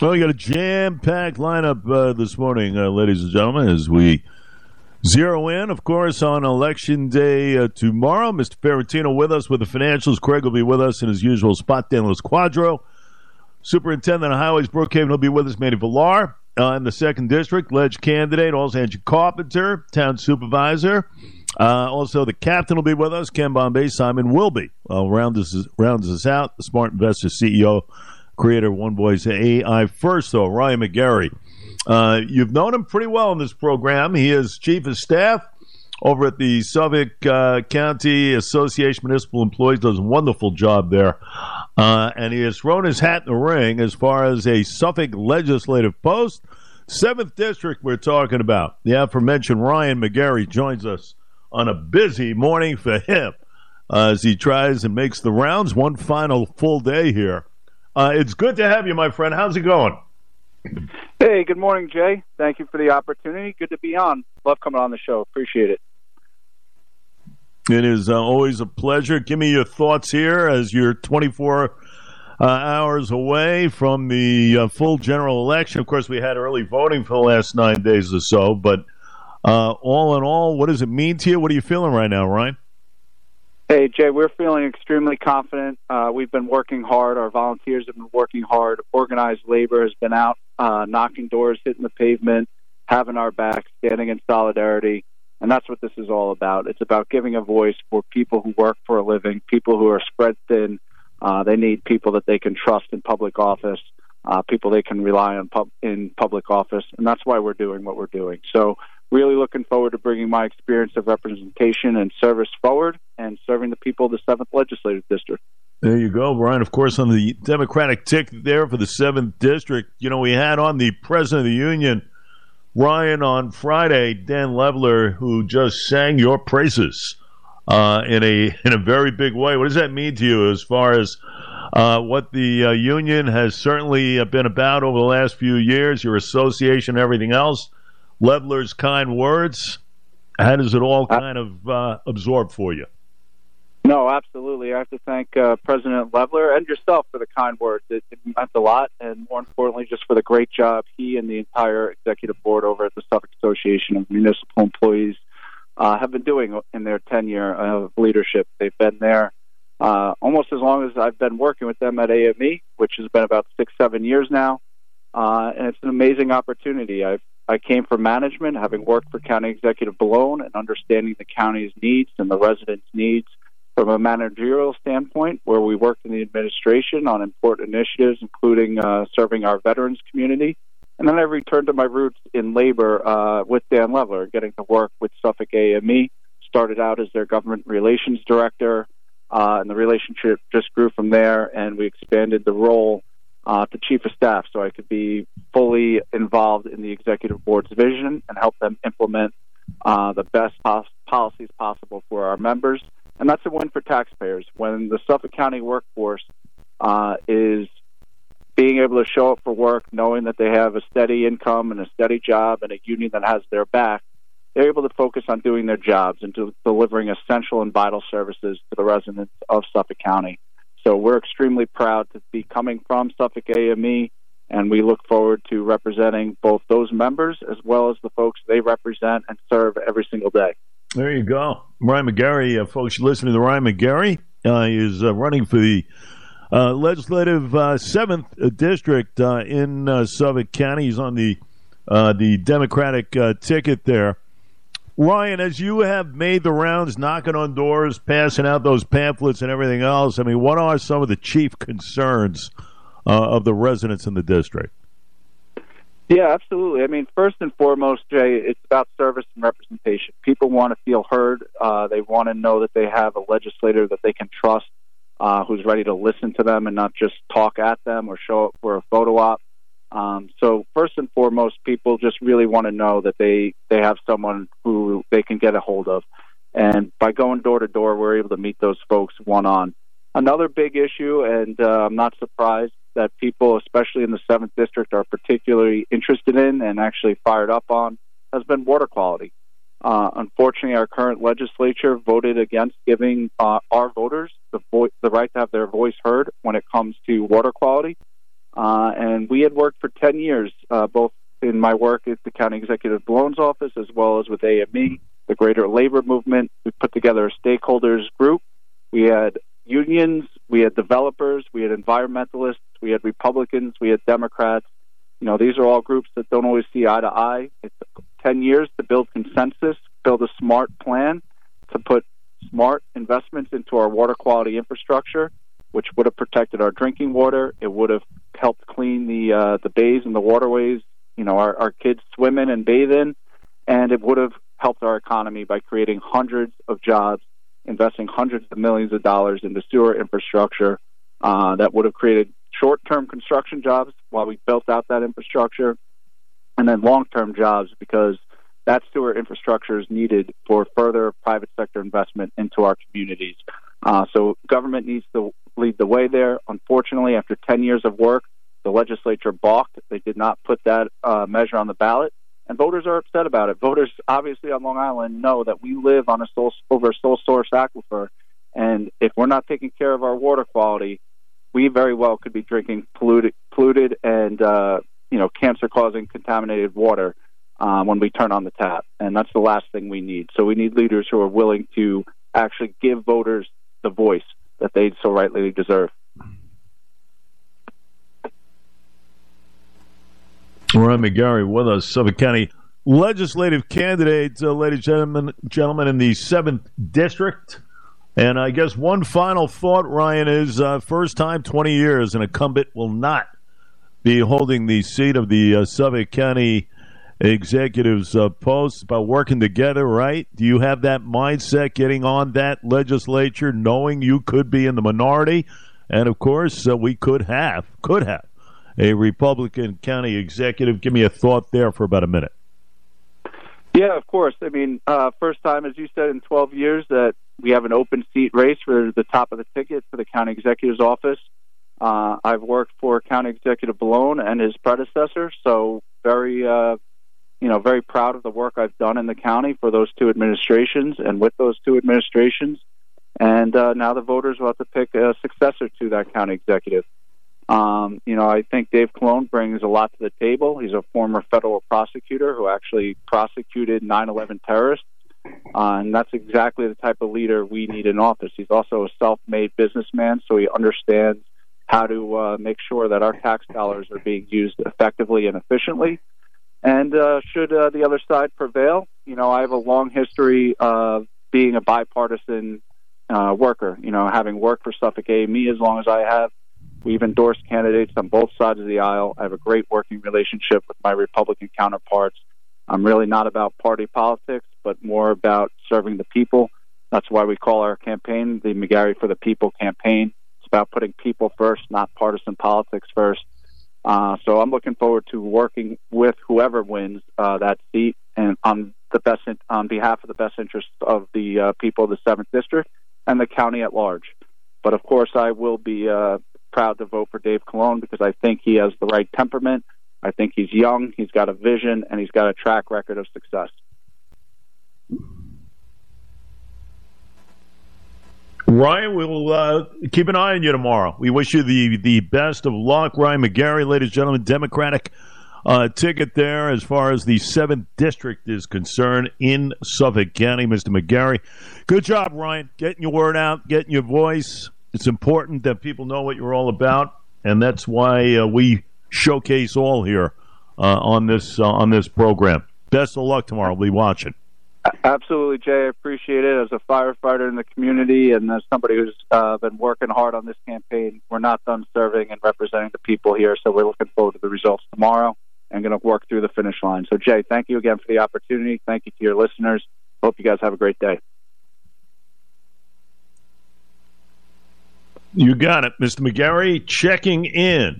Well, we got a jam-packed lineup uh, this morning, uh, ladies and gentlemen, as we zero in, of course, on Election Day uh, tomorrow. Mr. Ferrantino with us with the financials. Craig will be with us in his usual spot. Dan Losquadro. Superintendent of Highways Brookhaven will be with us. Manny Villar uh, in the second district, ledge candidate. Also, Angie Carpenter, town supervisor. Uh, also, the captain will be with us. Ken Bombay, Simon will be. Uh, round us, rounds us out. The Smart Investor CEO creator One Voice AI. First, though, Ryan McGarry. Uh, you've known him pretty well in this program. He is chief of staff over at the Suffolk uh, County Association Municipal Employees. Does a wonderful job there, uh, and he has thrown his hat in the ring as far as a Suffolk legislative post. Seventh district, we're talking about. The aforementioned Ryan McGarry joins us on a busy morning for him uh, as he tries and makes the rounds. One final full day here uh, it's good to have you, my friend. How's it going? Hey, good morning, Jay. Thank you for the opportunity. Good to be on. Love coming on the show. Appreciate it. It is uh, always a pleasure. Give me your thoughts here as you're 24 uh, hours away from the uh, full general election. Of course, we had early voting for the last nine days or so, but uh, all in all, what does it mean to you? What are you feeling right now, Ryan? Hey, Jay, we're feeling extremely confident. Uh, we've been working hard. Our volunteers have been working hard. Organized labor has been out, uh, knocking doors, hitting the pavement, having our backs, standing in solidarity. And that's what this is all about. It's about giving a voice for people who work for a living, people who are spread thin. Uh, they need people that they can trust in public office, uh, people they can rely on pub- in public office. And that's why we're doing what we're doing. So really looking forward to bringing my experience of representation and service forward and serving the people of the 7th Legislative District. There you go, Brian. Of course, on the Democratic ticket there for the 7th District, you know, we had on the President of the Union, Ryan, on Friday, Dan Levler, who just sang your praises uh, in a in a very big way. What does that mean to you as far as uh, what the uh, union has certainly been about over the last few years, your association, everything else? Levler's kind words. How does it all kind of uh, absorb for you? No, absolutely. I have to thank uh, President Levler and yourself for the kind words. It, it, meant a lot, and more importantly, just for the great job he and the entire executive board over at the Suffolk Association of Municipal Employees uh, have been doing in their tenure of leadership. They've been there uh, almost as long as I've been working with them at AME, which has been about six, seven years now. Uh, and it's an amazing opportunity. I've I came from management, having worked for County Executive Bellone and understanding the county's needs and the residents' needs from a managerial standpoint, where we worked in the administration on important initiatives, including uh, serving our veterans community. And then I returned to my roots in labor uh, with Dan Levler, getting to work with Suffolk AME. Started out as their government relations director, uh, and the relationship just grew from there, and we expanded the role uh, to chief of staff so I could be fully involved in the executive board's vision and help them implement uh, the best pos- policies possible for our members. And that's a win for taxpayers. When the Suffolk County workforce uh, is being able to show up for work, knowing that they have a steady income and a steady job and a union that has their back, they're able to focus on doing their jobs and to delivering essential and vital services to the residents of Suffolk County. So we're extremely proud to be coming from Suffolk AME, and we look forward to representing both those members as well as the folks they represent and serve every single day. There you go. Ryan McGarry, uh, folks, listening to Ryan McGarry. Uh, is uh, running for the uh, legislative uh, seventh district uh, in Suffolk County. He's on the the Democratic ticket there. Ryan, as you have made the rounds, knocking on doors, passing out those pamphlets and everything else, I mean, what are some of the chief concerns uh, of the residents in the district? Yeah, absolutely. I mean, first and foremost, Jay, it's about service and representation. People want to feel heard. Uh, they want to know that they have a legislator that they can trust, uh, who's ready to listen to them and not just talk at them or show up for a photo op. Um, so first and foremost, people just really want to know that they they have someone who they can get a hold of, and by going door to door, we're able to meet those folks one on. Another big issue, and uh, I'm not surprised that people, especially in the seventh district, are particularly interested in and actually fired up on, has been water quality. Uh, unfortunately, our current legislature voted against giving uh, our voters the, vo- the right to have their voice heard when it comes to water quality. Uh, and we had worked for 10 years, uh, both in my work at the County Executive Bellone's Office as well as with AME, the Greater Labor Movement. We put together a stakeholders group. We had unions, we had developers, we had environmentalists, we had Republicans, we had Democrats. You know, these are all groups that don't always see eye to eye. It took 10 years to build consensus, build a smart plan to put smart investments into our water quality infrastructure, which would have protected our drinking water. It would have helped clean the uh, the bays and the waterways. You know, our, our kids swim in and bathe in, and it would have helped our economy by creating hundreds of jobs, investing hundreds of millions of dollars into sewer infrastructure uh, that would have created short-term construction jobs while we built out that infrastructure, and then long-term jobs because that sewer infrastructure is needed for further private sector investment into our communities. Uh, so government needs to lead the way there. Unfortunately, after 10 years of work, the legislature balked. They did not put that uh, measure on the ballot, and voters are upset about it. Voters, obviously, on Long Island know that we live on a sole, over a sole source aquifer, and if we're not taking care of our water quality, we very well could be drinking polluted, polluted and uh, you know cancer-causing contaminated water um, when we turn on the tap, and that's the last thing we need. So we need leaders who are willing to actually give voters the voice that they so rightly deserve. Ryan McGarry with us, Suffolk County legislative candidate, uh, ladies and gentlemen, gentlemen, in the seventh district. And I guess one final thought, Ryan, is uh, first time 20 years an incumbent will not be holding the seat of the uh, Suffolk County executives uh, post about working together, right? Do you have that mindset getting on that legislature, knowing you could be in the minority? And of course, uh, we could have, could have a Republican county executive. Give me a thought there for about a minute. Yeah, of course. I mean, uh, first time, as you said, in 12 years that we have an open seat race for the top of the ticket for the county executive's office. Uh, I've worked for County Executive Bellone and his predecessor, so very, uh, you know, very proud of the work I've done in the county for those two administrations and with those two administrations. And uh, now the voters will have to pick a successor to that county executive. Um, you know, I think Dave Calone brings a lot to the table. He's a former federal prosecutor who actually prosecuted 9/11 terrorists, uh, and that's exactly the type of leader we need in office. He's also a self-made businessman, so he understands how to uh, make sure that our tax dollars are being used effectively and efficiently. And uh, should uh, the other side prevail, you know, I have a long history of being a bipartisan uh, worker. You know, having worked for Suffolk AME as long as I have, we've endorsed candidates on both sides of the aisle. I have a great working relationship with my Republican counterparts. I'm really not about party politics, but more about serving the people. That's why we call our campaign the McGarry for the People campaign. It's about putting people first, not partisan politics first. Uh, so I'm looking forward to working with whoever wins uh, that seat and on the best in, on behalf of the best interests of the uh, people of the seventh district and the county at large. But of course, I will be uh, proud to vote for Dave Calone because I think he has the right temperament. I think he's young, he's got a vision, and he's got a track record of success. Ryan, we'll uh, keep an eye on you tomorrow. We wish you the, the best of luck. Ryan McGarry, ladies and gentlemen, Democratic uh, ticket there as far as the 7th District is concerned in Suffolk County. Mr. McGarry, good job, Ryan, getting your word out, getting your voice. It's important that people know what you're all about, and that's why uh, we showcase all here uh, on this uh, on this program. Best of luck tomorrow. We'll be watching. Absolutely, Jay. I appreciate it. As a firefighter in the community and as somebody who's uh, been working hard on this campaign, we're not done serving and representing the people here. So we're looking forward to the results tomorrow and going to work through the finish line. So, Jay, thank you again for the opportunity. Thank you to your listeners. Hope you guys have a great day. You got it, Mr. McGarry checking in.